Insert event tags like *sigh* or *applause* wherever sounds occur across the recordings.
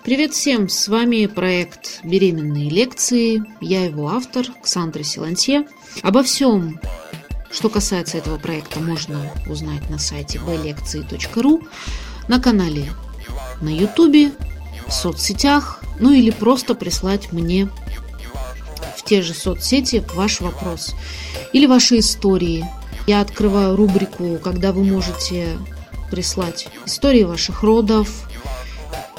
Привет всем! С вами проект «Беременные лекции». Я его автор, Ксандра Силантье. Обо всем, что касается этого проекта, можно узнать на сайте bлекции.ру, на канале на ютубе, в соцсетях, ну или просто прислать мне в те же соцсети ваш вопрос или ваши истории. Я открываю рубрику, когда вы можете прислать истории ваших родов,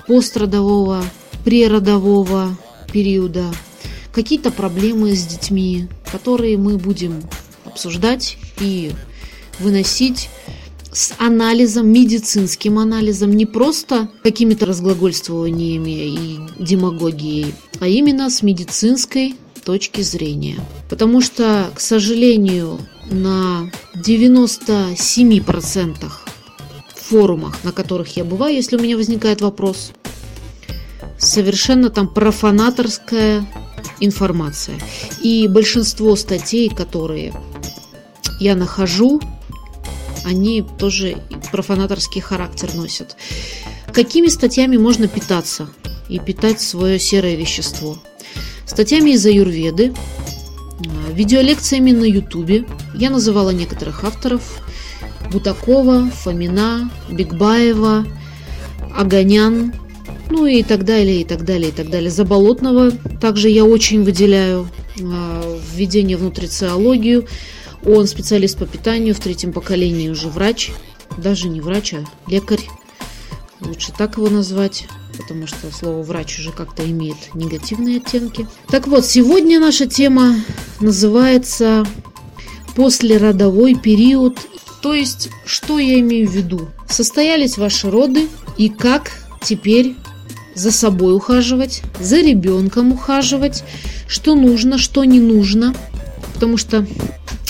пострадового, преродового периода, какие-то проблемы с детьми, которые мы будем обсуждать и выносить с анализом, медицинским анализом, не просто какими-то разглагольствованиями и демагогией, а именно с медицинской точки зрения. Потому что, к сожалению, на 97% форумах, на которых я бываю, если у меня возникает вопрос, совершенно там профанаторская информация. И большинство статей, которые я нахожу, они тоже профанаторский характер носят. Какими статьями можно питаться и питать свое серое вещество? Статьями из аюрведы, видеолекциями на ютубе. Я называла некоторых авторов. Бутакова, Фомина, Бигбаева, Аганян, ну и так далее, и так далее, и так далее. Заболотного также я очень выделяю а, введение в нутрициологию. Он специалист по питанию, в третьем поколении уже врач, даже не врач, а лекарь, лучше так его назвать, потому что слово врач уже как-то имеет негативные оттенки. Так вот, сегодня наша тема называется послеродовой период. То есть, что я имею в виду? Состоялись ваши роды и как теперь за собой ухаживать, за ребенком ухаживать, что нужно, что не нужно, потому что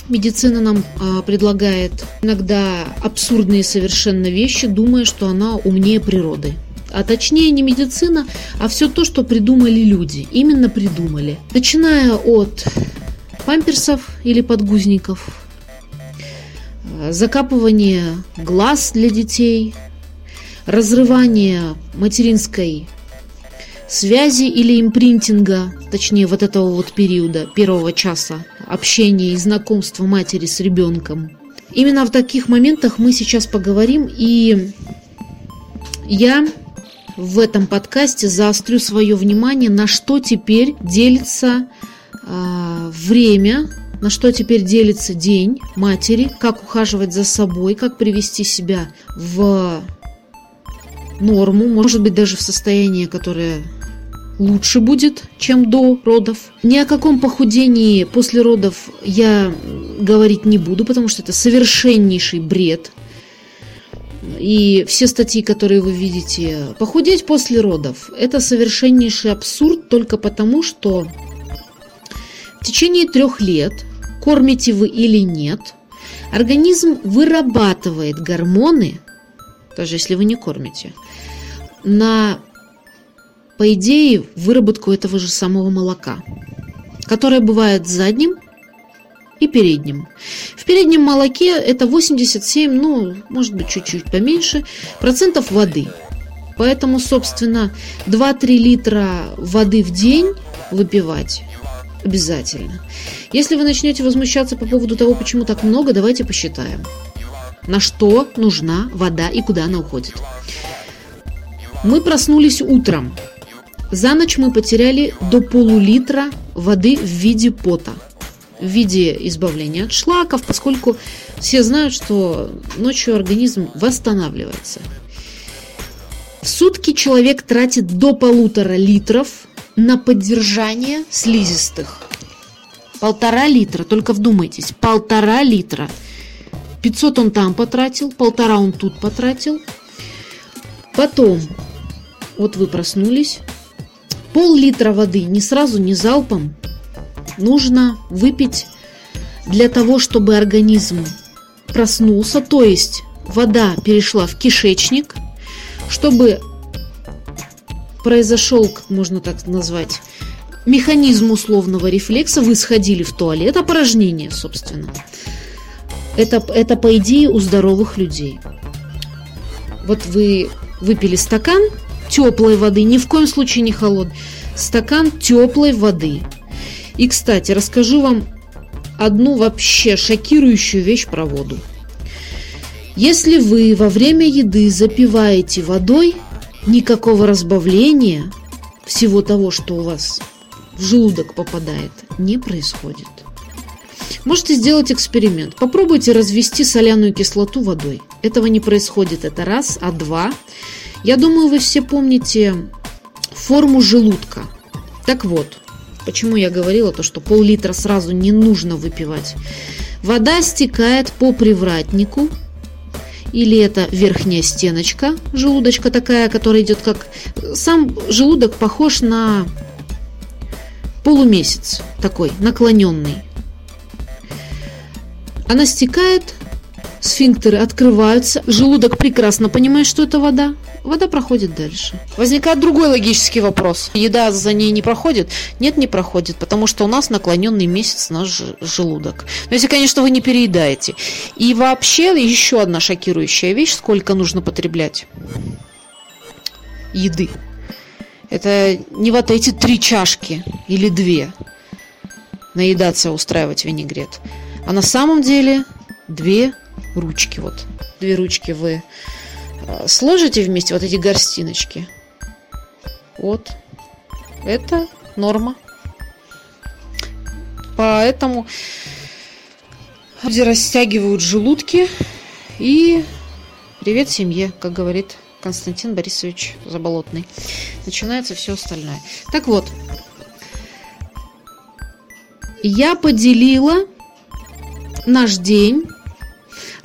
медицина нам а, предлагает иногда абсурдные совершенно вещи, думая, что она умнее природы. А точнее не медицина, а все то, что придумали люди. Именно придумали. Начиная от памперсов или подгузников, закапывания глаз для детей, разрывание материнской связи или импринтинга, точнее вот этого вот периода, первого часа общения и знакомства матери с ребенком. Именно в таких моментах мы сейчас поговорим, и я в этом подкасте заострю свое внимание, на что теперь делится э, время, на что теперь делится день матери, как ухаживать за собой, как привести себя в норму, может быть даже в состояние, которое лучше будет, чем до родов. Ни о каком похудении после родов я говорить не буду, потому что это совершеннейший бред. И все статьи, которые вы видите, похудеть после родов, это совершеннейший абсурд только потому, что в течение трех лет, кормите вы или нет, организм вырабатывает гормоны, даже если вы не кормите, на по идее, выработку этого же самого молока, которое бывает задним и передним. В переднем молоке это 87, ну, может быть, чуть-чуть поменьше, процентов воды. Поэтому, собственно, 2-3 литра воды в день выпивать обязательно. Если вы начнете возмущаться по поводу того, почему так много, давайте посчитаем. На что нужна вода и куда она уходит. Мы проснулись утром. За ночь мы потеряли до полулитра воды в виде пота, в виде избавления от шлаков, поскольку все знают, что ночью организм восстанавливается. В сутки человек тратит до полутора литров на поддержание слизистых. Полтора литра, только вдумайтесь, полтора литра. 500 он там потратил, полтора он тут потратил. Потом, вот вы проснулись, Пол-литра воды не сразу, не залпом нужно выпить для того, чтобы организм проснулся, то есть вода перешла в кишечник, чтобы произошел, как можно так назвать, механизм условного рефлекса, вы сходили в туалет, опорожнение, собственно. Это, это по идее у здоровых людей. Вот вы выпили стакан, теплой воды, ни в коем случае не холодной. Стакан теплой воды. И, кстати, расскажу вам одну вообще шокирующую вещь про воду. Если вы во время еды запиваете водой, никакого разбавления всего того, что у вас в желудок попадает, не происходит. Можете сделать эксперимент. Попробуйте развести соляную кислоту водой. Этого не происходит. Это раз. А два. Я думаю, вы все помните форму желудка. Так вот, почему я говорила то, что пол-литра сразу не нужно выпивать. Вода стекает по привратнику, или это верхняя стеночка желудочка такая, которая идет как... Сам желудок похож на полумесяц такой, наклоненный. Она стекает, сфинктеры открываются, желудок прекрасно понимает, что это вода, вода проходит дальше. Возникает другой логический вопрос. Еда за ней не проходит? Нет, не проходит, потому что у нас наклоненный месяц наш желудок. Но если, конечно, вы не переедаете. И вообще еще одна шокирующая вещь, сколько нужно потреблять еды. Это не вот эти три чашки или две наедаться, устраивать винегрет. А на самом деле две ручки. Вот две ручки вы э, сложите вместе, вот эти горстиночки. Вот. Это норма. Поэтому люди растягивают желудки и привет семье, как говорит Константин Борисович Заболотный. Начинается все остальное. Так вот, я поделила наш день,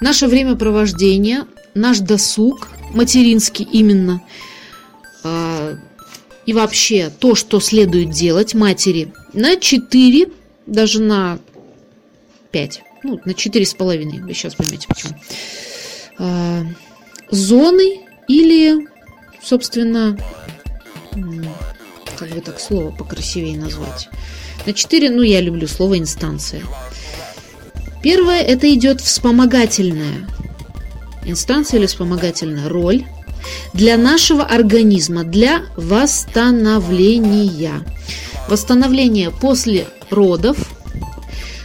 наше времяпровождение, наш досуг, материнский именно, а, и вообще то, что следует делать матери, на 4, даже на 5, ну, на 4,5, вы сейчас поймете почему, а, зоны или, собственно, как бы так слово покрасивее назвать. На 4, ну, я люблю слово инстанция. Первое – это идет вспомогательная инстанция или вспомогательная? Роль для нашего организма, для восстановления. Восстановление после родов,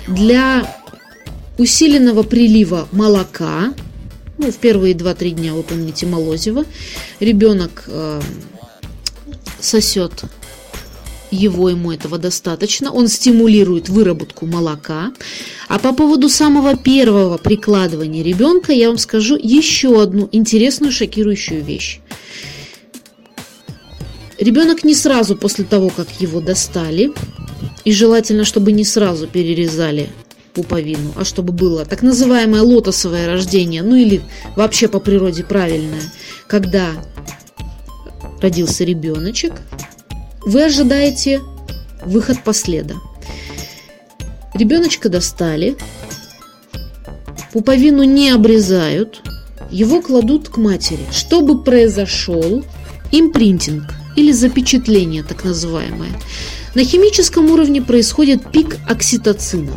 для усиленного прилива молока, ну, в первые 2-3 дня, вы помните, молозиво, ребенок э, сосет его ему этого достаточно, он стимулирует выработку молока. А по поводу самого первого прикладывания ребенка я вам скажу еще одну интересную шокирующую вещь. Ребенок не сразу после того, как его достали, и желательно, чтобы не сразу перерезали пуповину, а чтобы было так называемое лотосовое рождение, ну или вообще по природе правильное, когда родился ребеночек, вы ожидаете выход последа. Ребеночка достали, пуповину не обрезают, его кладут к матери, чтобы произошел импринтинг или запечатление так называемое. На химическом уровне происходит пик окситоцина,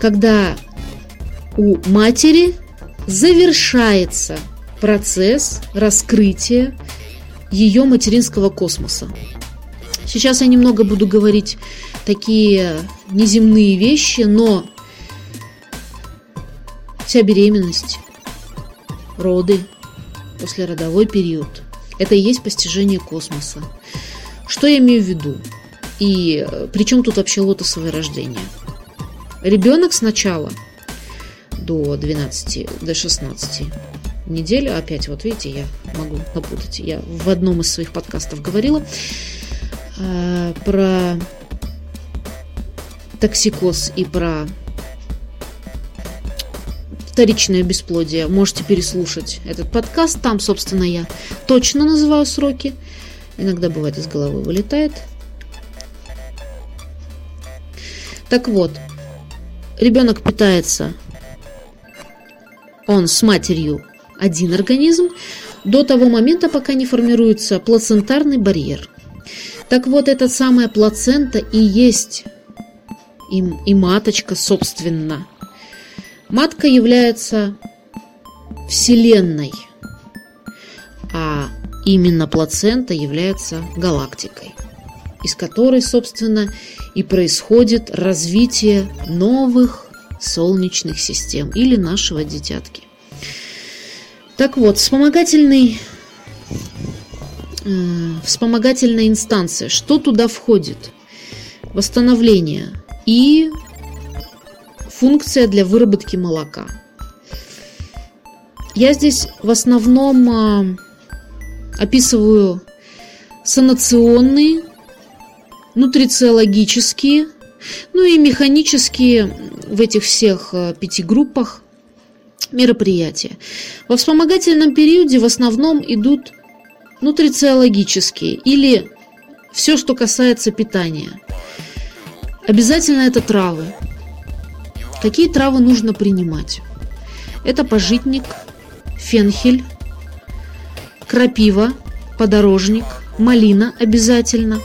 когда у матери завершается процесс раскрытия ее материнского космоса. Сейчас я немного буду говорить такие неземные вещи, но вся беременность, роды, послеродовой период – это и есть постижение космоса. Что я имею в виду? И при чем тут вообще лотосовое рождение? Ребенок сначала до 12, до 16 недель, опять вот видите, я могу напутать, я в одном из своих подкастов говорила, Э, про токсикоз и про вторичное бесплодие, можете переслушать этот подкаст. Там, собственно, я точно называю сроки. Иногда бывает из головы вылетает. Так вот, ребенок питается, он с матерью один организм, до того момента, пока не формируется плацентарный барьер – так вот, эта самая плацента и есть и, и маточка, собственно. Матка является вселенной, а именно плацента является галактикой, из которой, собственно, и происходит развитие новых солнечных систем или нашего дитятки. Так вот, вспомогательный, э, вспомогательная инстанция. Что туда входит? Восстановление и функция для выработки молока. Я здесь в основном э, описываю санационные, нутрициологические, ну и механические в этих всех э, пяти группах мероприятия. Во вспомогательном периоде в основном идут нутрициологические или все, что касается питания. Обязательно это травы. Какие травы нужно принимать? Это пожитник, фенхель, крапива, подорожник, малина обязательно.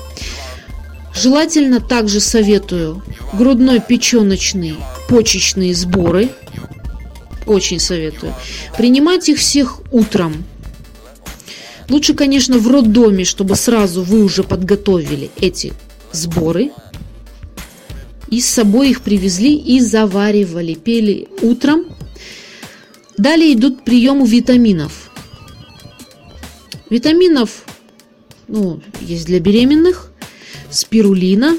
Желательно также советую грудной печеночный почечные сборы – очень советую. Принимать их всех утром. Лучше, конечно, в роддоме, чтобы сразу вы уже подготовили эти сборы. И с собой их привезли и заваривали, пели утром. Далее идут приемы витаминов. Витаминов, ну, есть для беременных, спирулина,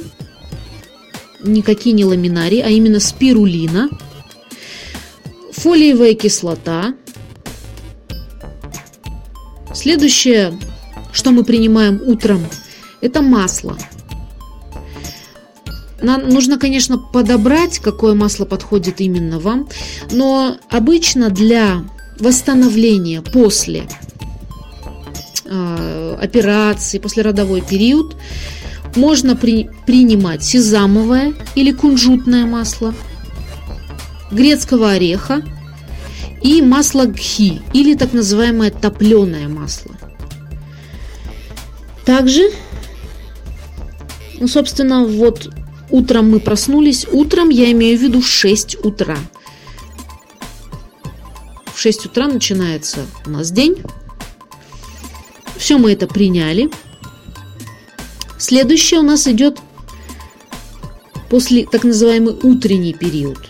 никакие не ламинарии, а именно спирулина – фолиевая кислота. Следующее, что мы принимаем утром, это масло. Нам нужно, конечно, подобрать, какое масло подходит именно вам, но обычно для восстановления после э, операции, после родовой период, можно при, принимать сезамовое или кунжутное масло – грецкого ореха и масло гхи, или так называемое топленое масло. Также, ну, собственно, вот утром мы проснулись. Утром я имею в виду 6 утра. В 6 утра начинается у нас день. Все мы это приняли. Следующее у нас идет после так называемый утренний период.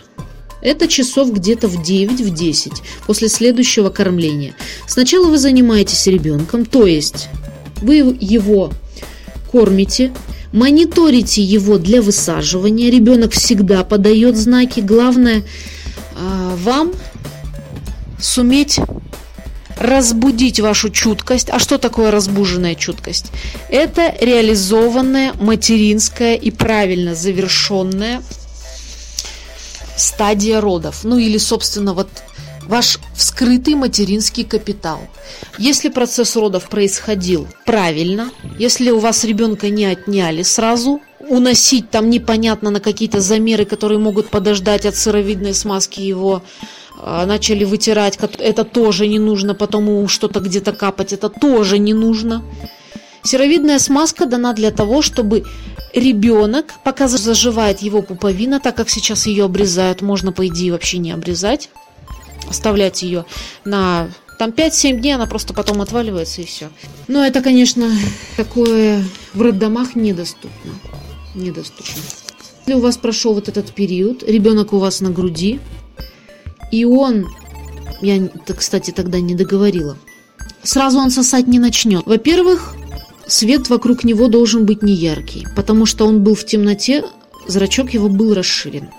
Это часов где-то в 9, в 10 после следующего кормления. Сначала вы занимаетесь ребенком, то есть вы его кормите, мониторите его для высаживания. Ребенок всегда подает знаки. Главное а, вам суметь разбудить вашу чуткость. А что такое разбуженная чуткость? Это реализованная материнская и правильно завершенная стадия родов, ну или, собственно, вот ваш вскрытый материнский капитал. Если процесс родов происходил правильно, если у вас ребенка не отняли сразу, уносить там непонятно на какие-то замеры, которые могут подождать от сыровидной смазки его, а, начали вытирать, это тоже не нужно, потом что-то где-то капать, это тоже не нужно. Серовидная смазка дана для того, чтобы ребенок, пока заживает его пуповина, так как сейчас ее обрезают, можно, по идее, вообще не обрезать, оставлять ее на там 5-7 дней, она просто потом отваливается и все. Но это, конечно, такое в роддомах недоступно. Недоступно. Если у вас прошел вот этот период, ребенок у вас на груди, и он, я, кстати, тогда не договорила, сразу он сосать не начнет. Во-первых, Свет вокруг него должен быть неяркий, потому что он был в темноте, зрачок его был расширен.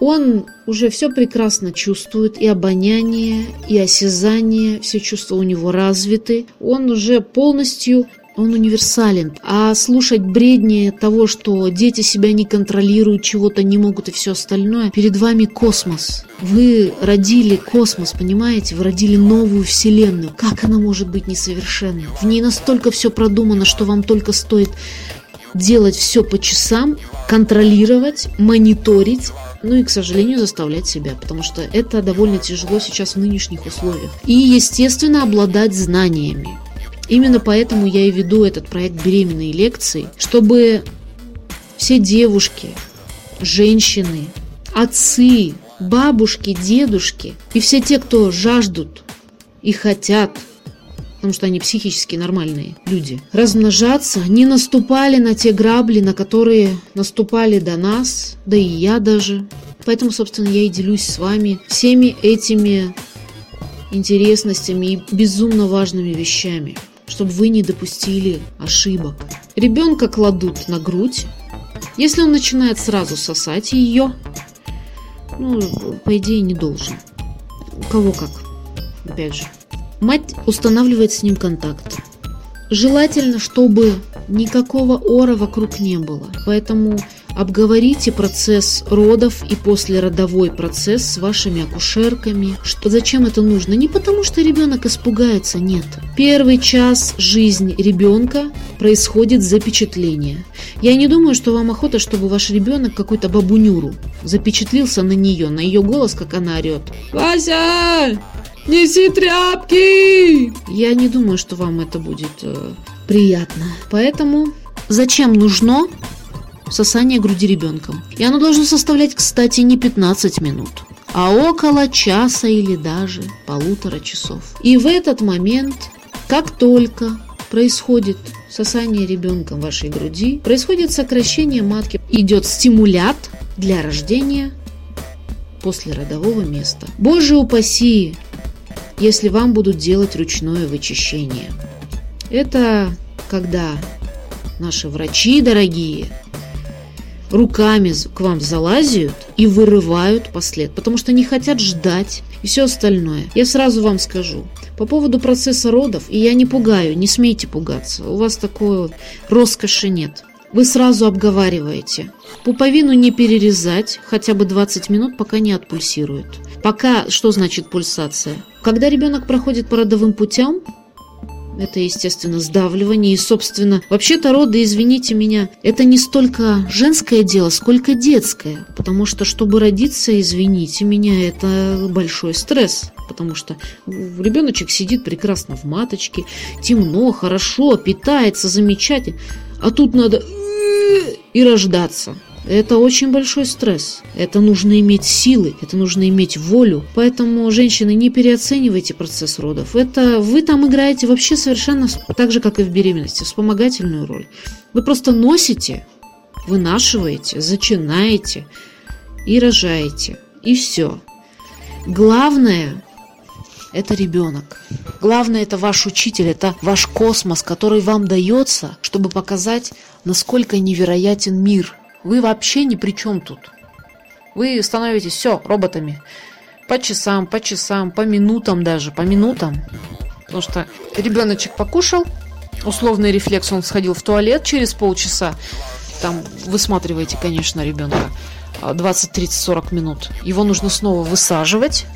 Он уже все прекрасно чувствует, и обоняние, и осязание, все чувства у него развиты. Он уже полностью он универсален. А слушать бредни того, что дети себя не контролируют, чего-то не могут и все остальное, перед вами космос. Вы родили космос, понимаете? Вы родили новую вселенную. Как она может быть несовершенной? В ней настолько все продумано, что вам только стоит делать все по часам, контролировать, мониторить, ну и, к сожалению, заставлять себя, потому что это довольно тяжело сейчас в нынешних условиях. И, естественно, обладать знаниями. Именно поэтому я и веду этот проект «Беременные лекции», чтобы все девушки, женщины, отцы, бабушки, дедушки и все те, кто жаждут и хотят потому что они психически нормальные люди, размножаться, не наступали на те грабли, на которые наступали до нас, да и я даже. Поэтому, собственно, я и делюсь с вами всеми этими интересностями и безумно важными вещами, чтобы вы не допустили ошибок. Ребенка кладут на грудь. Если он начинает сразу сосать ее, ну, по идее, не должен. Кого как, опять же. Мать устанавливает с ним контакт. Желательно, чтобы никакого ора вокруг не было. Поэтому Обговорите процесс родов и послеродовой процесс с вашими акушерками. Что, зачем это нужно? Не потому, что ребенок испугается, нет. Первый час жизни ребенка происходит запечатление. Я не думаю, что вам охота, чтобы ваш ребенок какую-то бабунюру запечатлился на нее, на ее голос, как она орет. «Вася, неси тряпки!» Я не думаю, что вам это будет э, приятно. Поэтому зачем нужно сосание груди ребенком. И оно должно составлять, кстати, не 15 минут, а около часа или даже полутора часов. И в этот момент, как только происходит сосание ребенком вашей груди, происходит сокращение матки, идет стимулят для рождения после родового места. Боже упаси, если вам будут делать ручное вычищение. Это когда наши врачи дорогие руками к вам залазят и вырывают послед, потому что не хотят ждать и все остальное. Я сразу вам скажу. По поводу процесса родов, и я не пугаю, не смейте пугаться, у вас такой роскоши нет. Вы сразу обговариваете. Пуповину не перерезать хотя бы 20 минут, пока не отпульсирует. Пока, что значит пульсация? Когда ребенок проходит по родовым путям, это, естественно, сдавливание. И, собственно, вообще-то роды, извините меня, это не столько женское дело, сколько детское. Потому что, чтобы родиться, извините меня, это большой стресс. Потому что ребеночек сидит прекрасно в маточке, темно, хорошо, питается замечательно. А тут надо и рождаться. Это очень большой стресс. Это нужно иметь силы, это нужно иметь волю. Поэтому, женщины, не переоценивайте процесс родов. Это вы там играете вообще совершенно так же, как и в беременности, вспомогательную роль. Вы просто носите, вынашиваете, зачинаете и рожаете. И все. Главное – это ребенок. Главное – это ваш учитель, это ваш космос, который вам дается, чтобы показать, насколько невероятен мир – вы вообще ни при чем тут. Вы становитесь все роботами. По часам, по часам, по минутам даже, по минутам. Потому что ребеночек покушал, условный рефлекс, он сходил в туалет через полчаса. Там высматриваете, конечно, ребенка 20, 30, 40 минут. Его нужно снова высаживать.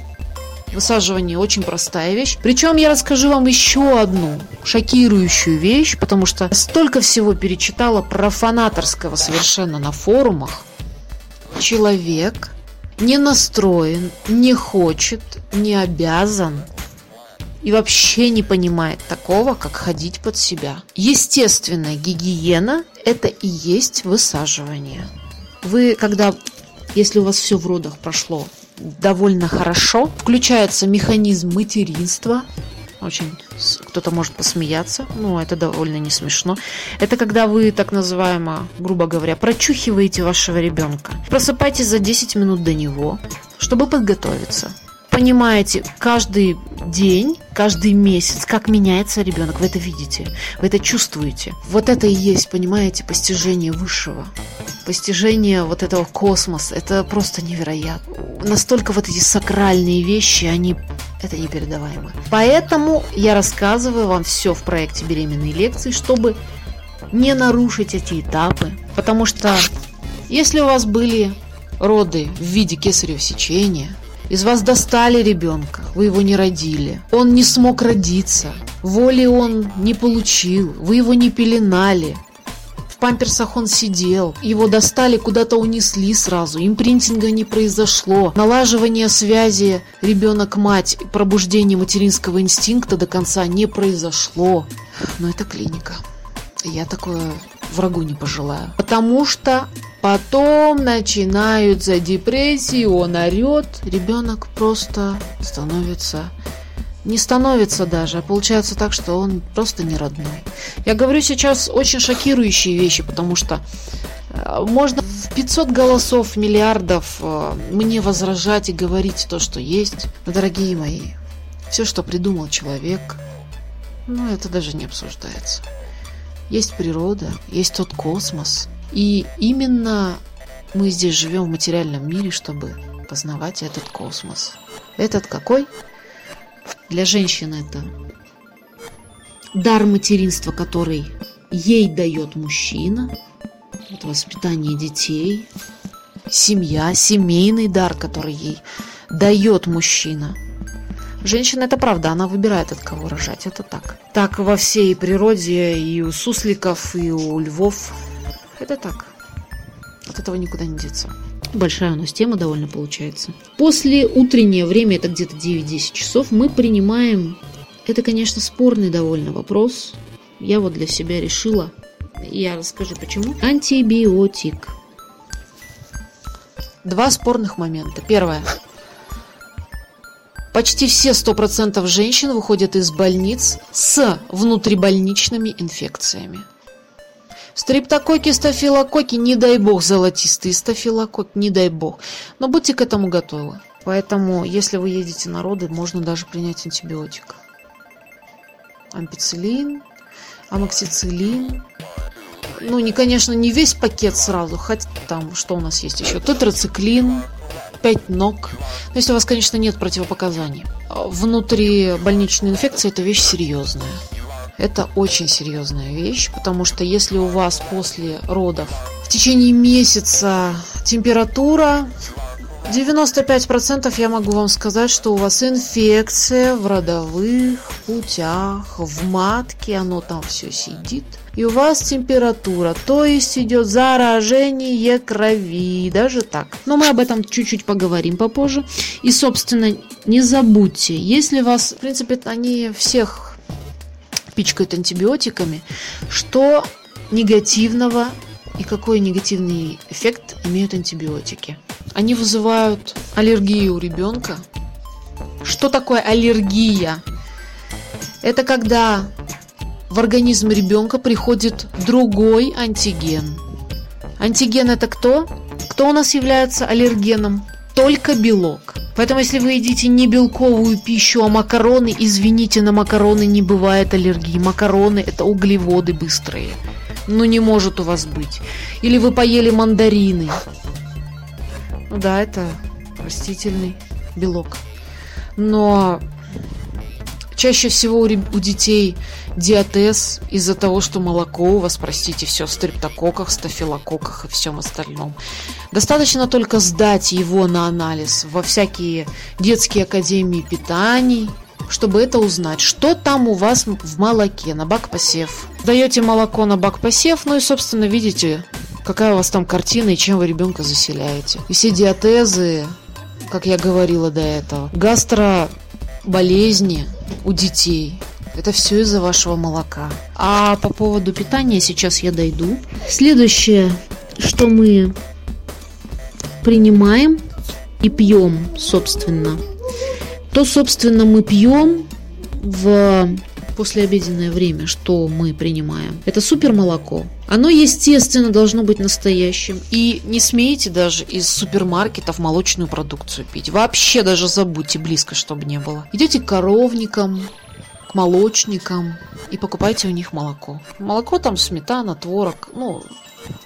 Высаживание очень простая вещь. Причем я расскажу вам еще одну шокирующую вещь, потому что столько всего перечитала профанаторского совершенно на форумах. Человек не настроен, не хочет, не обязан и вообще не понимает такого, как ходить под себя. Естественная гигиена – это и есть высаживание. Вы, когда, если у вас все в родах прошло довольно хорошо. Включается механизм материнства. Очень кто-то может посмеяться, но это довольно не смешно. Это когда вы, так называемо, грубо говоря, прочухиваете вашего ребенка. Просыпайтесь за 10 минут до него, чтобы подготовиться понимаете каждый день, каждый месяц, как меняется ребенок. Вы это видите, вы это чувствуете. Вот это и есть, понимаете, постижение высшего. Постижение вот этого космоса. Это просто невероятно. Настолько вот эти сакральные вещи, они это непередаваемо. Поэтому я рассказываю вам все в проекте беременной лекции, чтобы не нарушить эти этапы. Потому что если у вас были роды в виде кесарево сечения, из вас достали ребенка, вы его не родили. Он не смог родиться. Воли он не получил, вы его не пеленали. В памперсах он сидел, его достали, куда-то унесли сразу, импринтинга не произошло, налаживание связи ребенок-мать, пробуждение материнского инстинкта до конца не произошло. Но это клиника. Я такое врагу не пожелаю. Потому что потом начинаются депрессии, он орет, ребенок просто становится не становится даже, а получается так, что он просто не родной. Я говорю сейчас очень шокирующие вещи, потому что э, можно в 500 голосов, миллиардов э, мне возражать и говорить то, что есть. Но, дорогие мои, все, что придумал человек, ну, это даже не обсуждается. Есть природа, есть тот космос. И именно мы здесь живем в материальном мире, чтобы познавать этот космос. Этот какой? Для женщины это дар материнства, который ей дает мужчина, это воспитание детей, семья, семейный дар, который ей дает мужчина. Женщина это правда, она выбирает от кого рожать, это так. Так во всей природе и у сусликов, и у львов. Это так. От этого никуда не деться. Большая у нас тема довольно получается. После утреннее время, это где-то 9-10 часов, мы принимаем... Это, конечно, спорный довольно вопрос. Я вот для себя решила. Я расскажу почему. Антибиотик. Два спорных момента. Первое. Почти все 100% женщин выходят из больниц с внутрибольничными инфекциями. Стриптококи, стафилококи, не дай бог, золотистые стафилококи, не дай бог. Но будьте к этому готовы. Поэтому, если вы едете на роды, можно даже принять антибиотик. Ампицилин, амоксициллин. Ну, не, конечно, не весь пакет сразу, хотя там, что у нас есть еще? Тетрациклин, 5 ног. Но если у вас, конечно, нет противопоказаний. Внутри больничной инфекции это вещь серьезная. Это очень серьезная вещь, потому что если у вас после родов в течение месяца температура 95% я могу вам сказать, что у вас инфекция в родовых путях, в матке, оно там все сидит. И у вас температура, то есть идет заражение крови, даже так. Но мы об этом чуть-чуть поговорим попозже. И, собственно, не забудьте, если вас, в принципе, они всех пичкают антибиотиками, что негативного и какой негативный эффект имеют антибиотики. Они вызывают аллергию у ребенка. Что такое аллергия? Это когда в организм ребенка приходит другой антиген. Антиген это кто? Кто у нас является аллергеном? Только белок. Поэтому, если вы едите не белковую пищу, а макароны, извините, на макароны не бывает аллергии. Макароны – это углеводы быстрые. Ну, не может у вас быть. Или вы поели мандарины. Ну да, это растительный белок. Но чаще всего у, детей диатез из-за того, что молоко у вас, простите, все в стрептококках, стафилококках и всем остальном. Достаточно только сдать его на анализ во всякие детские академии питаний, чтобы это узнать, что там у вас в молоке на бак посев. Даете молоко на бак посев, ну и, собственно, видите, какая у вас там картина и чем вы ребенка заселяете. И все диатезы, как я говорила до этого, гастроболезни у детей – это все из-за вашего молока. А по поводу питания сейчас я дойду. Следующее, что мы принимаем и пьем, собственно, то, собственно, мы пьем в послеобеденное время, что мы принимаем. Это супер молоко. Оно, естественно, должно быть настоящим. И не смейте даже из супермаркетов молочную продукцию пить. Вообще даже забудьте близко, чтобы не было. Идете к коровникам, молочникам и покупайте у них молоко. Молоко там сметана, творог, ну,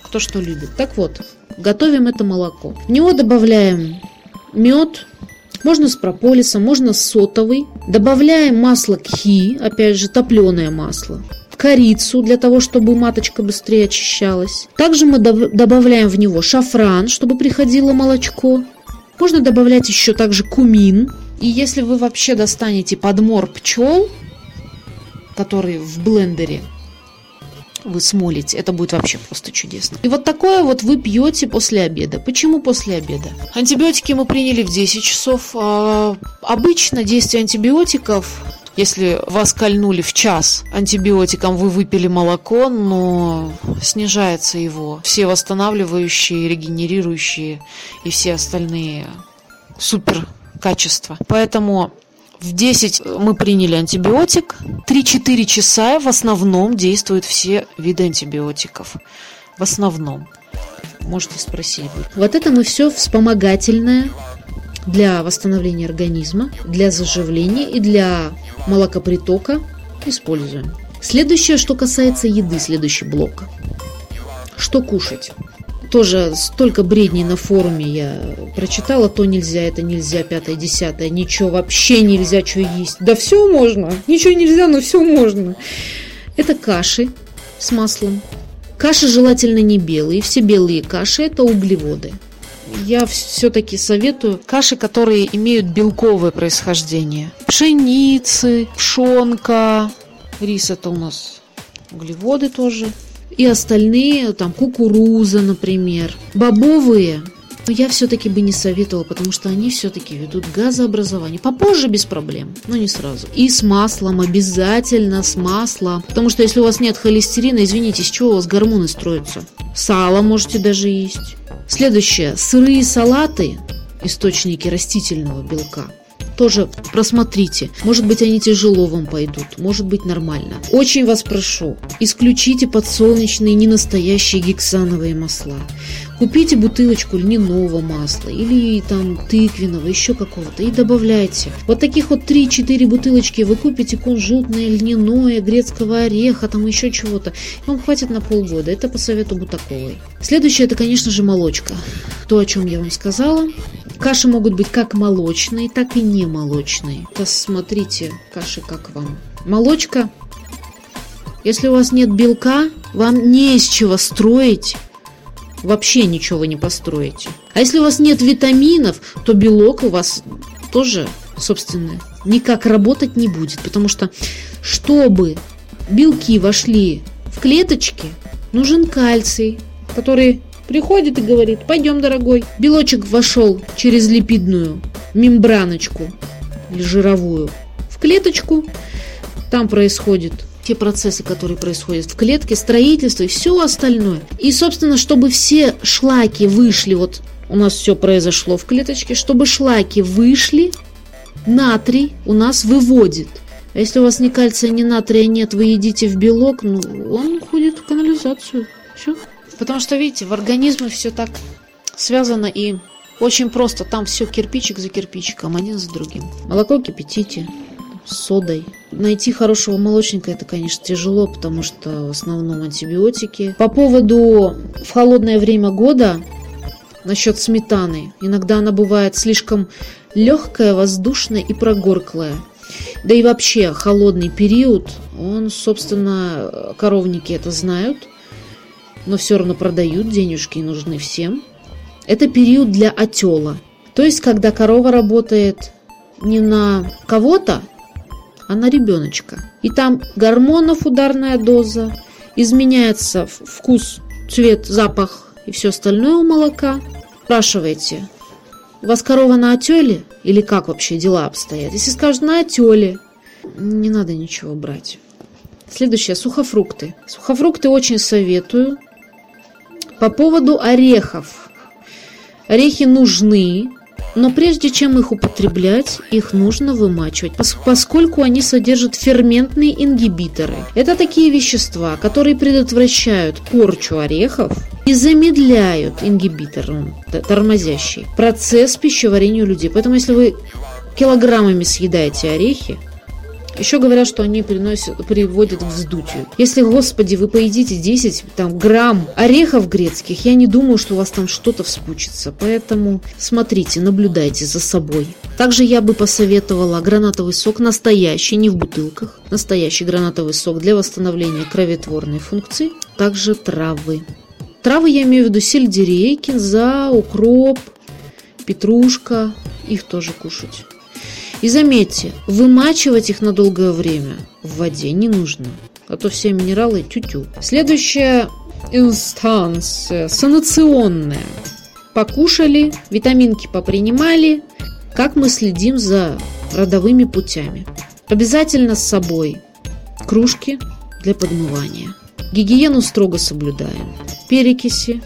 кто что любит. Так вот, готовим это молоко. В него добавляем мед, можно с прополисом, можно с сотовой. Добавляем масло кхи, опять же топленое масло. Корицу для того, чтобы маточка быстрее очищалась. Также мы добавляем в него шафран, чтобы приходило молочко. Можно добавлять еще также кумин. И если вы вообще достанете подмор пчел, который в блендере вы смолите. Это будет вообще просто чудесно. И вот такое вот вы пьете после обеда. Почему после обеда? Антибиотики мы приняли в 10 часов. А обычно действие антибиотиков если вас кольнули в час антибиотиком, вы выпили молоко, но снижается его. Все восстанавливающие, регенерирующие и все остальные супер качества. Поэтому в 10 мы приняли антибиотик, 3-4 часа в основном действуют все виды антибиотиков. В основном. Можете спросить. Вот это мы все вспомогательное для восстановления организма, для заживления и для молокопритока используем. Следующее, что касается еды, следующий блок. Что кушать? Тоже столько бредней на форуме я прочитала, то нельзя, это нельзя, пятое, десятое, ничего вообще нельзя, что есть. Да все можно, ничего нельзя, но все можно. Это каши с маслом. Каши желательно не белые, все белые каши это углеводы. Я все-таки советую каши, которые имеют белковое происхождение. Пшеницы, пшенка, рис это у нас углеводы тоже и остальные, там, кукуруза, например. Бобовые но я все-таки бы не советовала, потому что они все-таки ведут газообразование. Попозже без проблем, но не сразу. И с маслом, обязательно с маслом. Потому что если у вас нет холестерина, извините, с чего у вас гормоны строятся? Сало можете даже есть. Следующее. Сырые салаты, источники растительного белка тоже просмотрите. Может быть, они тяжело вам пойдут, может быть, нормально. Очень вас прошу, исключите подсолнечные ненастоящие гексановые масла. Купите бутылочку льняного масла или там тыквенного, еще какого-то и добавляйте. Вот таких вот 3-4 бутылочки вы купите кунжутное, льняное, грецкого ореха, там еще чего-то. Вам хватит на полгода. Это по совету Бутаковой. Следующее это, конечно же, молочка. То, о чем я вам сказала. Каши могут быть как молочные, так и не молочные. Посмотрите, каши как вам. Молочка. Если у вас нет белка, вам не из чего строить вообще ничего не построите. А если у вас нет витаминов, то белок у вас тоже, собственно, никак работать не будет. Потому что, чтобы белки вошли в клеточки, нужен кальций, который приходит и говорит, пойдем, дорогой. Белочек вошел через липидную мембраночку или жировую в клеточку, там происходит те процессы, которые происходят в клетке, строительство и все остальное. И, собственно, чтобы все шлаки вышли, вот у нас все произошло в клеточке, чтобы шлаки вышли, натрий у нас выводит. А если у вас ни кальция, ни натрия нет, вы едите в белок, ну, он уходит в канализацию. Все. Потому что, видите, в организме все так связано и очень просто. Там все кирпичик за кирпичиком, один за другим. Молоко кипятите, содой. Найти хорошего молочника это, конечно, тяжело, потому что в основном антибиотики. По поводу в холодное время года насчет сметаны. Иногда она бывает слишком легкая, воздушная и прогорклая. Да и вообще холодный период, он, собственно, коровники это знают, но все равно продают, денежки нужны всем. Это период для отела. То есть, когда корова работает не на кого-то, а на ребеночка. И там гормонов ударная доза, изменяется вкус, цвет, запах и все остальное у молока. Спрашивайте, у вас корова на отеле или как вообще дела обстоят? Если скажут на отеле, не надо ничего брать. Следующее, сухофрукты. Сухофрукты очень советую. По поводу орехов. Орехи нужны, но прежде чем их употреблять, их нужно вымачивать, поскольку они содержат ферментные ингибиторы. Это такие вещества, которые предотвращают порчу орехов и замедляют ингибитор, тормозящий, процесс пищеварения у людей. Поэтому если вы килограммами съедаете орехи, еще говорят, что они приносят, приводят к вздутию. Если, господи, вы поедите 10 там, грамм орехов грецких, я не думаю, что у вас там что-то вспучится. Поэтому смотрите, наблюдайте за собой. Также я бы посоветовала гранатовый сок настоящий, не в бутылках. Настоящий гранатовый сок для восстановления кроветворной функции. Также травы. Травы я имею в виду сельдерей, кинза, укроп, петрушка. Их тоже кушать. И заметьте, вымачивать их на долгое время в воде не нужно, а то все минералы тю-тю. Следующая инстанция санационная. Покушали, витаминки попринимали. Как мы следим за родовыми путями? Обязательно с собой кружки для подмывания. Гигиену строго соблюдаем. Перекиси,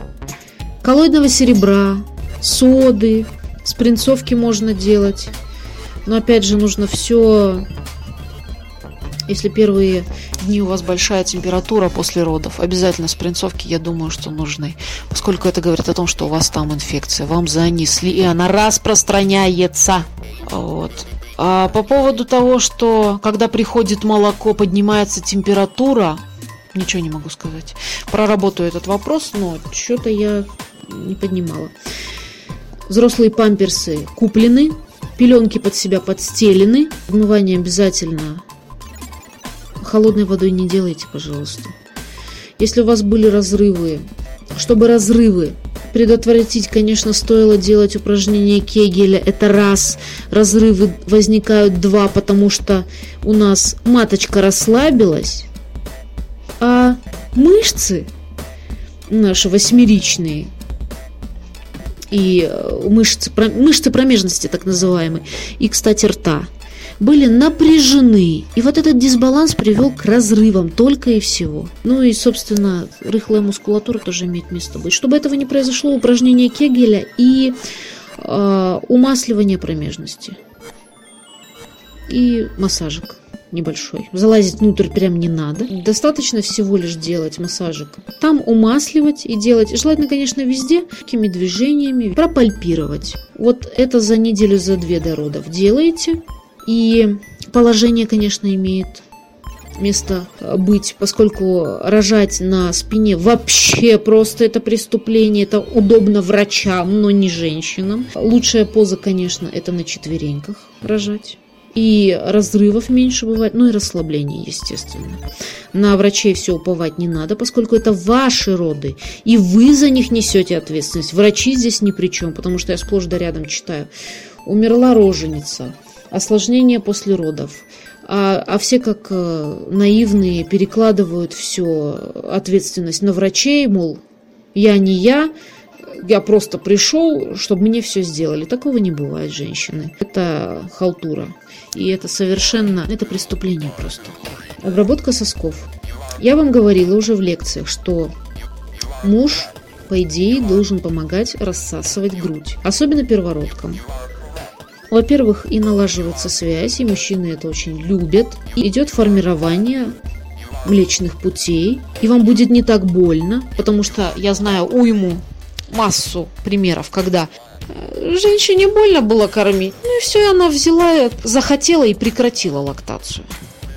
коллоидного серебра, соды, спринцовки можно делать Но опять же, нужно все если первые дни у вас большая температура после родов, обязательно спринцовки, я думаю, что нужны. Поскольку это говорит о том, что у вас там инфекция, вам занесли, и она распространяется. Вот. А по поводу того, что когда приходит молоко, поднимается температура, ничего не могу сказать. Проработаю этот вопрос, но что-то я не поднимала. Взрослые памперсы куплены, пеленки под себя подстелены, вмывание обязательно холодной водой не делайте, пожалуйста. Если у вас были разрывы, чтобы разрывы предотвратить, конечно, стоило делать упражнение Кегеля. Это раз. Разрывы возникают два, потому что у нас маточка расслабилась, а мышцы наши восьмеричные и э, мышцы, мышцы промежности, так называемые, и, кстати, рта – были напряжены. И вот этот дисбаланс привел к разрывам только и всего. Ну и, собственно, рыхлая мускулатура тоже имеет место быть. Чтобы этого не произошло, упражнение Кегеля и э, умасливание промежности. И массажик небольшой. Залазить внутрь прям не надо. Достаточно всего лишь делать массажик. Там умасливать и делать, желательно, конечно, везде, такими движениями, пропальпировать. Вот это за неделю, за две до родов делаете. И положение, конечно, имеет место быть, поскольку рожать на спине вообще просто это преступление, это удобно врачам, но не женщинам. Лучшая поза, конечно, это на четвереньках рожать. И разрывов меньше бывает, ну и расслабление, естественно. На врачей все уповать не надо, поскольку это ваши роды, и вы за них несете ответственность. Врачи здесь ни при чем, потому что я сплошь да рядом читаю. Умерла роженица, осложнения после родов. А, а все как э, наивные перекладывают всю ответственность на врачей, мол, я не я, я просто пришел, чтобы мне все сделали. Такого не бывает, женщины. Это халтура. И это совершенно, это преступление просто. Обработка сосков. Я вам говорила уже в лекциях, что муж, по идее, должен помогать рассасывать грудь. Особенно первородкам. Во-первых, и налаживается связь, и мужчины это очень любят. И идет формирование млечных путей, и вам будет не так больно, потому что я знаю уйму, массу примеров, когда э, женщине больно было кормить, ну и все, и она взяла, захотела и прекратила лактацию.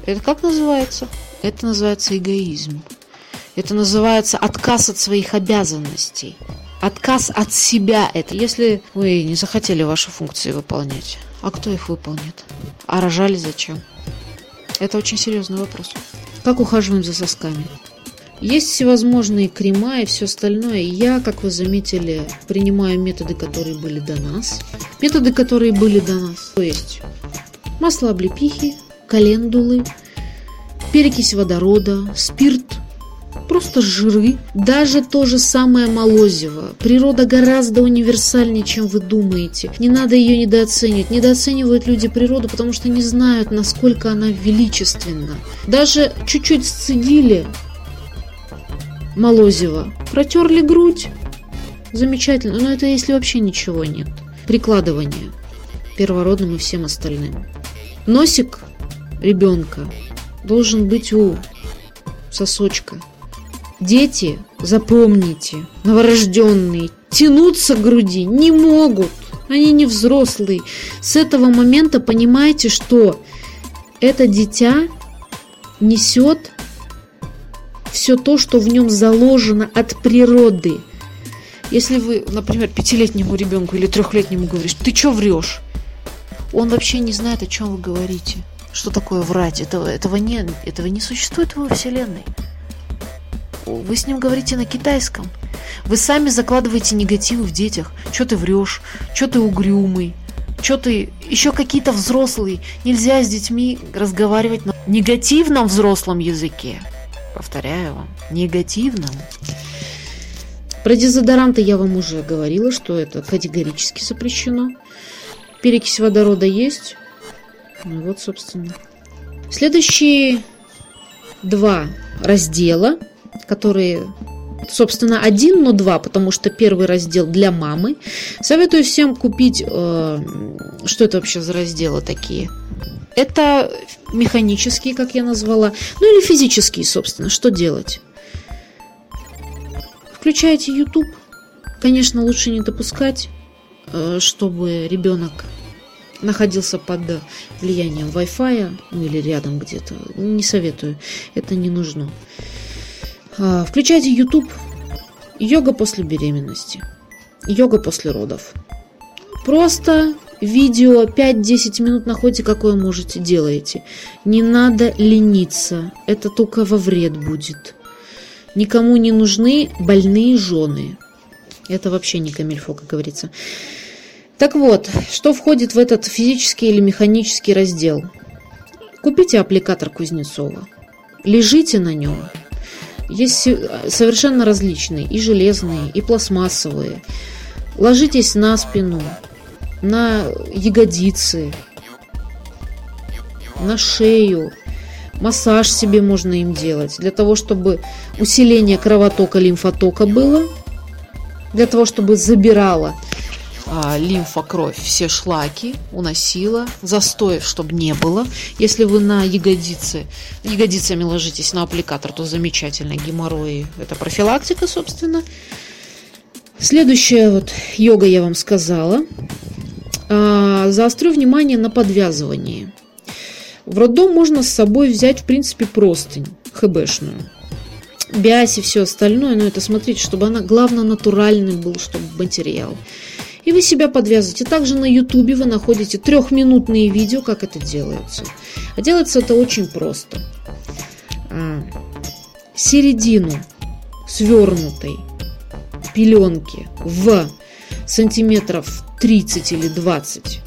Это как называется? Это называется эгоизм. Это называется отказ от своих обязанностей. Отказ от себя это, если вы не захотели ваши функции выполнять. А кто их выполнит? А рожали зачем? Это очень серьезный вопрос. Как ухаживаем за сосками? Есть всевозможные крема и все остальное. Я, как вы заметили, принимаю методы, которые были до нас. Методы, которые были до нас. То есть масло облепихи, календулы, перекись водорода, спирт просто жиры. Даже то же самое молозиво. Природа гораздо универсальнее, чем вы думаете. Не надо ее недооценивать. Недооценивают люди природу, потому что не знают, насколько она величественна. Даже чуть-чуть сцедили молозиво, протерли грудь. Замечательно. Но это если вообще ничего нет. Прикладывание первородным и всем остальным. Носик ребенка должен быть у сосочка Дети, запомните, новорожденные, тянуться к груди не могут. Они не взрослые. С этого момента понимаете, что это дитя несет все то, что в нем заложено от природы. Если вы, например, пятилетнему ребенку или трехлетнему говоришь, ты что врешь? Он вообще не знает, о чем вы говорите. Что такое врать? Этого, этого, не, этого не существует в его вселенной. Вы с ним говорите на китайском. Вы сами закладываете негативы в детях. Что ты врешь? Что ты угрюмый? Что ты... Еще какие-то взрослые. Нельзя с детьми разговаривать на негативном взрослом языке. Повторяю вам, негативном. Про дезодоранты я вам уже говорила, что это категорически запрещено. Перекись водорода есть. Ну вот, собственно. Следующие два раздела которые собственно, один, но два, потому что первый раздел для мамы. Советую всем купить... Э, что это вообще за разделы такие? Это механические, как я назвала, ну или физические, собственно. Что делать? Включаете YouTube. Конечно, лучше не допускать, э, чтобы ребенок находился под влиянием Wi-Fi ну, или рядом где-то. Не советую, это не нужно. А, включайте YouTube. Йога после беременности. Йога после родов. Просто видео 5-10 минут находите, какое можете, делаете. Не надо лениться. Это только во вред будет. Никому не нужны больные жены. Это вообще не камильфо, как говорится. Так вот, что входит в этот физический или механический раздел? Купите аппликатор Кузнецова. Лежите на нем. Есть совершенно различные, и железные, и пластмассовые. Ложитесь на спину, на ягодицы, на шею. Массаж себе можно им делать, для того, чтобы усиление кровотока, лимфотока было, для того, чтобы забирало а, лимфа, кровь, все шлаки уносила, застоев, чтобы не было. Если вы на ягодицы, ягодицами ложитесь на аппликатор, то замечательно, геморрои, это профилактика, собственно. Следующая вот йога я вам сказала. А, заострю внимание на подвязывании. В роддом можно с собой взять, в принципе, простынь хбшную. Бязь и все остальное, но это смотрите, чтобы она, главное, натуральный был, чтобы материал и вы себя подвязываете. Также на ютубе вы находите трехминутные видео, как это делается. А делается это очень просто. А, середину свернутой пеленки в сантиметров 30 или 20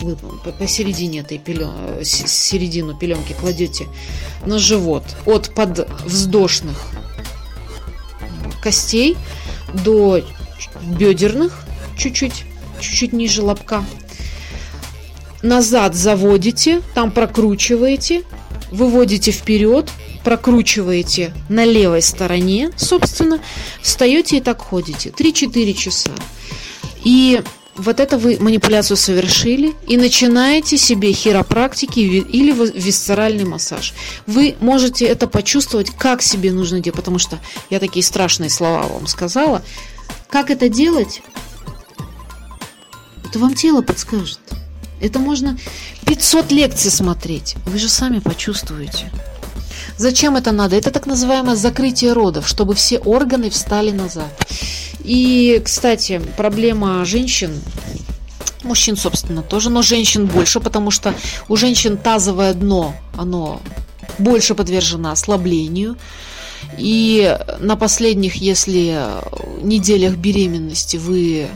вы посередине этой пелен... середину пеленки кладете на живот от подвздошных костей до бедерных чуть-чуть, чуть-чуть ниже лобка. Назад заводите, там прокручиваете, выводите вперед, прокручиваете на левой стороне, собственно, встаете и так ходите. 3-4 часа. И вот это вы манипуляцию совершили и начинаете себе хиропрактики или висцеральный массаж. Вы можете это почувствовать, как себе нужно делать, потому что я такие страшные слова вам сказала. Как это делать? Это вам тело подскажет. Это можно 500 лекций смотреть. Вы же сами почувствуете. Зачем это надо? Это так называемое закрытие родов, чтобы все органы встали назад. И, кстати, проблема женщин, мужчин, собственно, тоже, но женщин больше, потому что у женщин тазовое дно, оно больше подвержено ослаблению. И на последних, если неделях беременности вы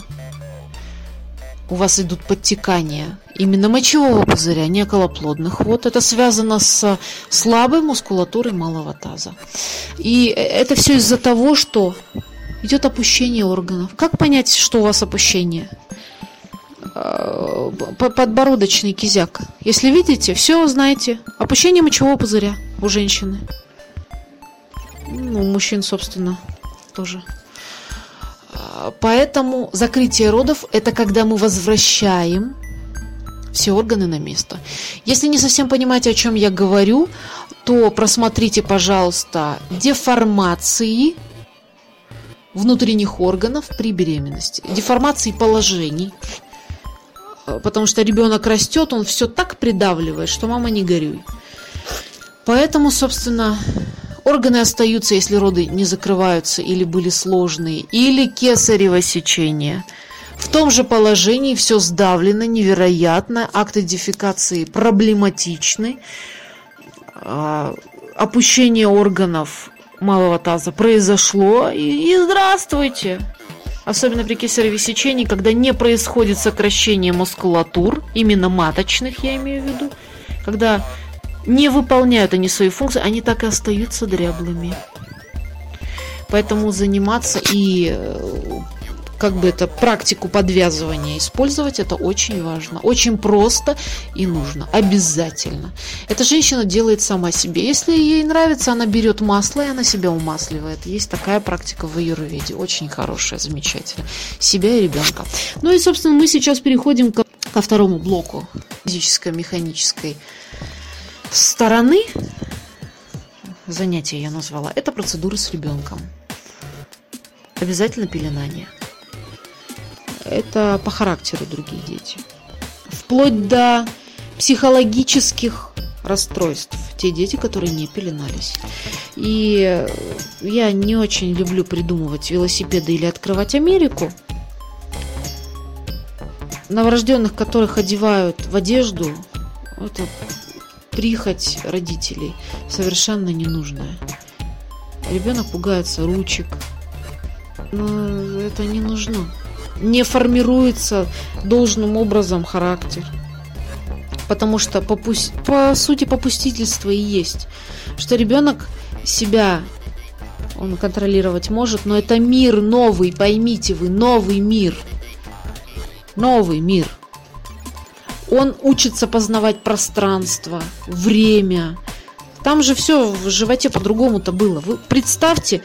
у вас идут подтекания именно мочевого пузыря, не околоплодных вод. Это связано с слабой мускулатурой малого таза. И это все из-за того, что идет опущение органов. Как понять, что у вас опущение? Э, подбородочный кизяк. Если видите, все знаете. Опущение мочевого пузыря у женщины. Ну, у мужчин, собственно, тоже. Поэтому закрытие родов – это когда мы возвращаем все органы на место. Если не совсем понимаете, о чем я говорю, то просмотрите, пожалуйста, деформации внутренних органов при беременности, деформации положений, потому что ребенок растет, он все так придавливает, что мама не горюй. Поэтому, собственно, Органы остаются, если роды не закрываются или были сложные, или кесарево сечение. В том же положении все сдавлено невероятно, акты дефекации проблематичны, а, опущение органов малого таза произошло, и, и здравствуйте! Особенно при кесареве сечении, когда не происходит сокращение мускулатур, именно маточных я имею в виду, когда не выполняют они свои функции, они так и остаются дряблыми. Поэтому заниматься и э, как бы это практику подвязывания использовать, это очень важно. Очень просто и нужно. Обязательно. Эта женщина делает сама себе. Если ей нравится, она берет масло и она себя умасливает. Есть такая практика в аюрведе. Очень хорошая, замечательная. Себя и ребенка. Ну и, собственно, мы сейчас переходим ко, ко второму блоку физической-механической стороны занятия я назвала. Это процедуры с ребенком. Обязательно пеленание. Это по характеру другие дети. Вплоть до психологических расстройств. Те дети, которые не пеленались. И я не очень люблю придумывать велосипеды или открывать Америку. Новорожденных, которых одевают в одежду, это прихоть родителей совершенно ненужная. Ребенок пугается ручек. Но это не нужно. Не формируется должным образом характер. Потому что по, по сути попустительство и есть. Что ребенок себя он контролировать может, но это мир новый, поймите вы, новый мир. Новый мир – он учится познавать пространство, время. Там же все в животе по-другому-то было. Вы представьте,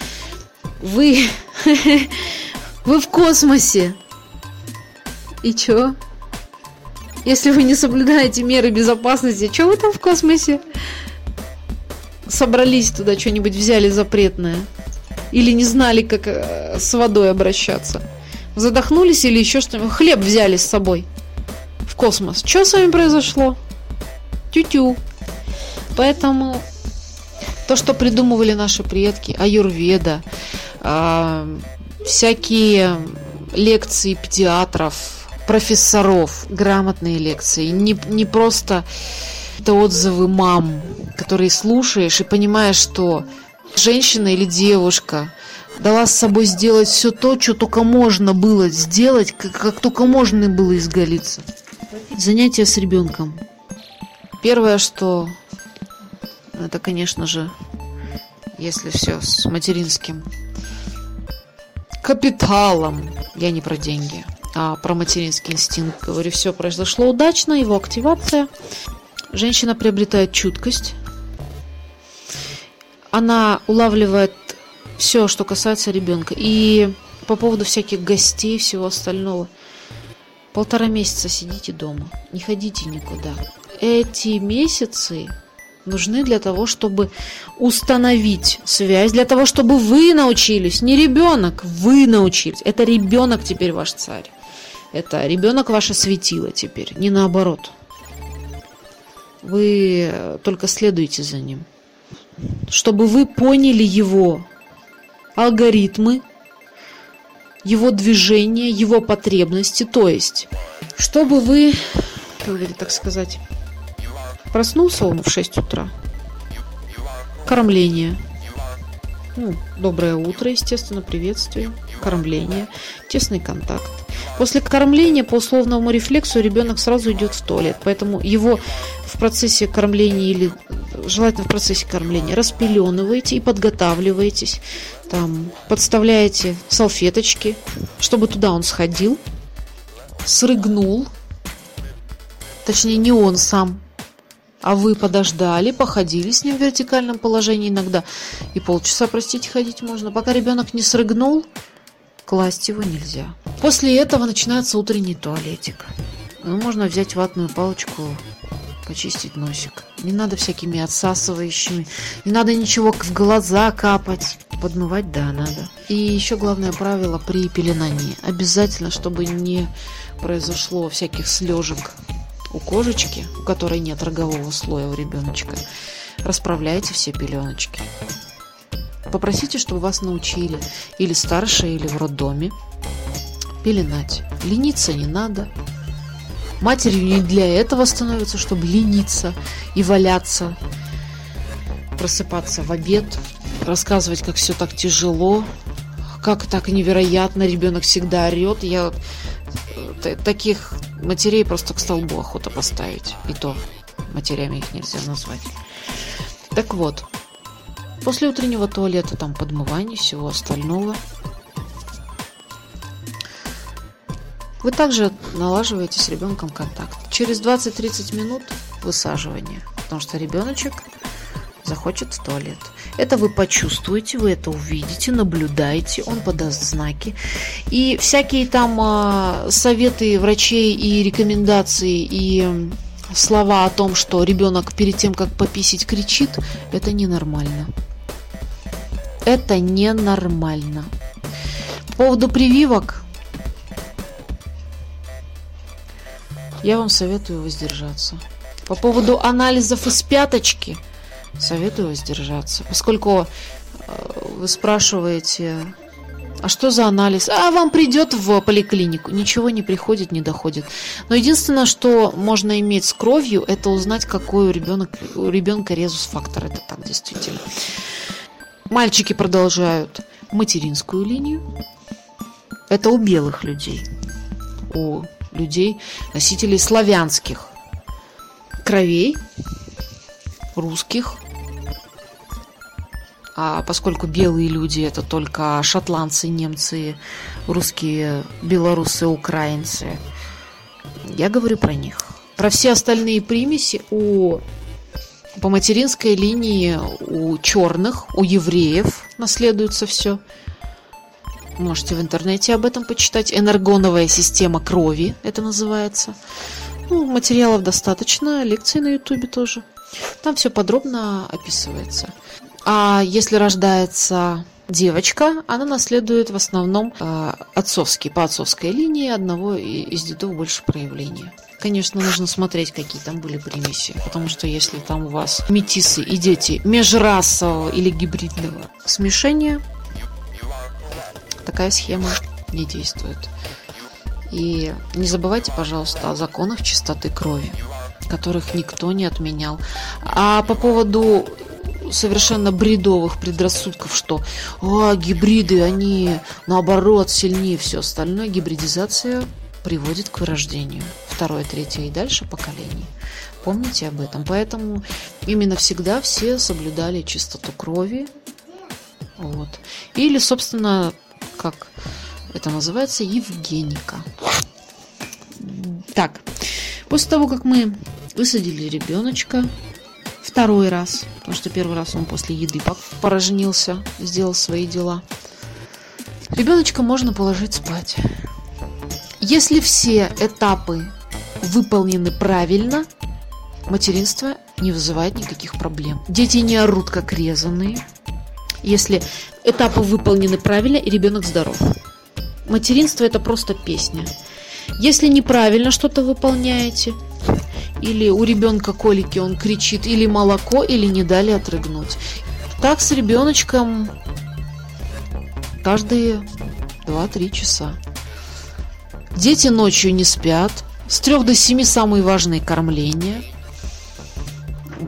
вы, *laughs* вы в космосе. И чё? Если вы не соблюдаете меры безопасности, что вы там в космосе? Собрались туда, что-нибудь взяли запретное. Или не знали, как э, с водой обращаться. Задохнулись или еще что-нибудь. Хлеб взяли с собой в космос. Что с вами произошло? Тю-тю. Поэтому то, что придумывали наши предки, аюрведа, э, всякие лекции педиатров, профессоров, грамотные лекции, не, не просто это отзывы мам, которые слушаешь и понимаешь, что женщина или девушка дала с собой сделать все то, что только можно было сделать, как, как только можно было изгалиться. Занятия с ребенком. Первое, что это, конечно же, если все с материнским капиталом, я не про деньги, а про материнский инстинкт, говорю, все произошло удачно, его активация. Женщина приобретает чуткость. Она улавливает все, что касается ребенка. И по поводу всяких гостей, всего остального – Полтора месяца сидите дома, не ходите никуда. Эти месяцы нужны для того, чтобы установить связь, для того, чтобы вы научились, не ребенок, вы научились. Это ребенок теперь ваш царь. Это ребенок ваше светило теперь, не наоборот. Вы только следуете за ним. Чтобы вы поняли его алгоритмы, его движение, его потребности. То есть, чтобы вы, так сказать, проснулся он в 6 утра, кормление, ну, доброе утро, естественно, приветствие, кормление, тесный контакт. После кормления по условному рефлексу ребенок сразу идет в туалет, поэтому его в процессе кормления или желательно в процессе кормления распеленываете и подготавливаетесь, там подставляете салфеточки, чтобы туда он сходил, срыгнул, точнее не он сам, а вы подождали, походили с ним в вертикальном положении иногда. И полчаса, простите, ходить можно. Пока ребенок не срыгнул, класть его нельзя. После этого начинается утренний туалетик. Ну, можно взять ватную палочку, почистить носик. Не надо всякими отсасывающими. Не надо ничего в глаза капать. Подмывать, да, надо. И еще главное правило при пеленании. Обязательно, чтобы не произошло всяких слежек у кожечки, у которой нет рогового слоя у ребеночка, расправляйте все пеленочки. Попросите, чтобы вас научили или старшие, или в роддоме пеленать. Лениться не надо. Матерью не для этого становится, чтобы лениться и валяться, просыпаться в обед, рассказывать, как все так тяжело, как так невероятно, ребенок всегда орет. Я э, таких матерей просто к столбу охота поставить. И то матерями их нельзя назвать. Так вот, после утреннего туалета, там подмывания, всего остального, Вы также налаживаете с ребенком контакт. Через 20-30 минут высаживания, потому что ребеночек захочет в туалет. Это вы почувствуете, вы это увидите, наблюдаете, он подаст знаки. И всякие там э, советы врачей и рекомендации и слова о том, что ребенок перед тем, как пописить, кричит, это ненормально. Это ненормально. По поводу прививок, я вам советую воздержаться. По поводу анализов из пяточки – советую воздержаться. Поскольку э, вы спрашиваете, а что за анализ? А вам придет в поликлинику. Ничего не приходит, не доходит. Но единственное, что можно иметь с кровью, это узнать, какой у, ребенок, у ребенка резус-фактор. Это так действительно. Мальчики продолжают материнскую линию. Это у белых людей. У людей, носителей славянских кровей, русских, а поскольку белые люди это только шотландцы, немцы, русские, белорусы, украинцы, я говорю про них. Про все остальные примеси у по материнской линии у черных, у евреев наследуется все. Можете в интернете об этом почитать. Энергоновая система крови, это называется. Ну, материалов достаточно, лекции на ютубе тоже. Там все подробно описывается. А если рождается девочка, она наследует в основном э, отцовский, по отцовской линии одного из дедов больше проявления. Конечно, нужно смотреть, какие там были примеси, потому что если там у вас метисы и дети межрасового или гибридного смешения, такая схема не действует. И не забывайте, пожалуйста, о законах чистоты крови, которых никто не отменял. А по поводу совершенно бредовых предрассудков, что а, гибриды, они наоборот сильнее все остальное. Гибридизация приводит к вырождению второе, третье и дальше поколений. Помните об этом. Поэтому именно всегда все соблюдали чистоту крови. Вот. Или, собственно, как это называется, Евгеника. Так, после того, как мы высадили ребеночка, второй раз, потому что первый раз он после еды порожнился, сделал свои дела. Ребеночка можно положить спать. Если все этапы выполнены правильно, материнство не вызывает никаких проблем. Дети не орут, как резанные. Если этапы выполнены правильно, и ребенок здоров. Материнство – это просто песня. Если неправильно что-то выполняете, или у ребенка колики, он кричит или молоко, или не дали отрыгнуть. Так с ребеночком каждые 2-3 часа. Дети ночью не спят. С 3 до 7 самые важные кормления.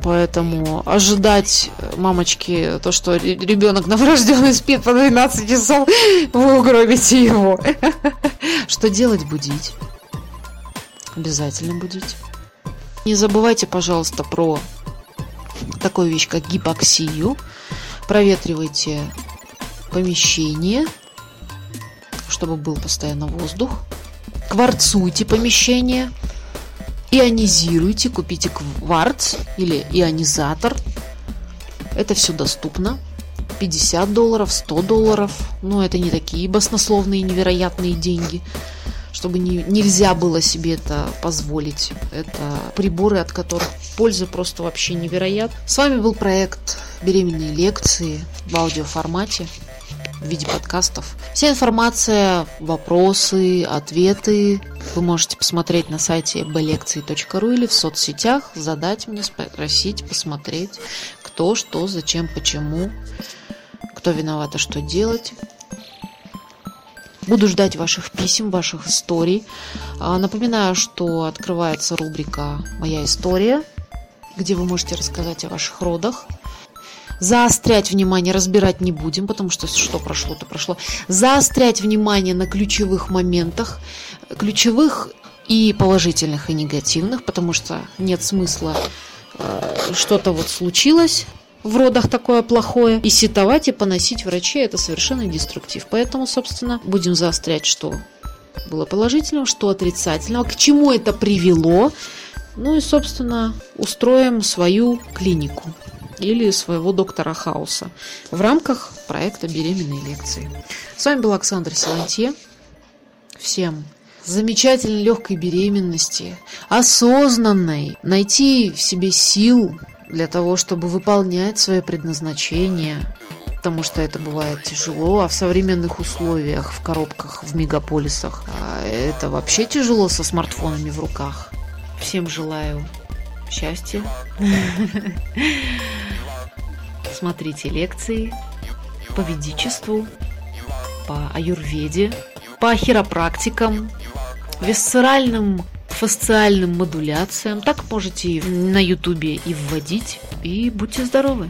Поэтому ожидать мамочки то, что ребенок новорожденный спит по 12 часов, вы угробите его. *laughs* Что делать? Будить. Обязательно будить. Не забывайте, пожалуйста, про такую вещь, как гипоксию. Проветривайте помещение, чтобы был постоянно воздух. Кварцуйте помещение. Ионизируйте, купите кварц или ионизатор. Это все доступно. 50 долларов, 100 долларов. Но это не такие баснословные невероятные деньги чтобы не, нельзя было себе это позволить. Это приборы, от которых пользы просто вообще невероятно. С вами был проект «Беременные лекции» в аудиоформате в виде подкастов. Вся информация, вопросы, ответы вы можете посмотреть на сайте bлекции.ру или в соцсетях, задать мне, спросить, посмотреть, кто, что, зачем, почему, кто виноват, а что делать. Буду ждать ваших писем, ваших историй. А, напоминаю, что открывается рубрика «Моя история», где вы можете рассказать о ваших родах. Заострять внимание разбирать не будем, потому что что прошло, то прошло. Заострять внимание на ключевых моментах, ключевых и положительных, и негативных, потому что нет смысла э, что-то вот случилось, в родах такое плохое. И ситовать и поносить врачей – это совершенно деструктив. Поэтому, собственно, будем заострять, что было положительного, что отрицательного, к чему это привело. Ну и, собственно, устроим свою клинику или своего доктора Хауса в рамках проекта «Беременные лекции». С вами был Александр Силантье. Всем замечательной легкой беременности, осознанной, найти в себе сил для того, чтобы выполнять свое предназначение, потому что это бывает тяжело, а в современных условиях, в коробках, в мегаполисах, а это вообще тяжело со смартфонами в руках. Всем желаю счастья. *laughs* Смотрите лекции по ведичеству, по аюрведе, по хиропрактикам, висцеральным фасциальным модуляциям. Так можете на ютубе и вводить. И будьте здоровы!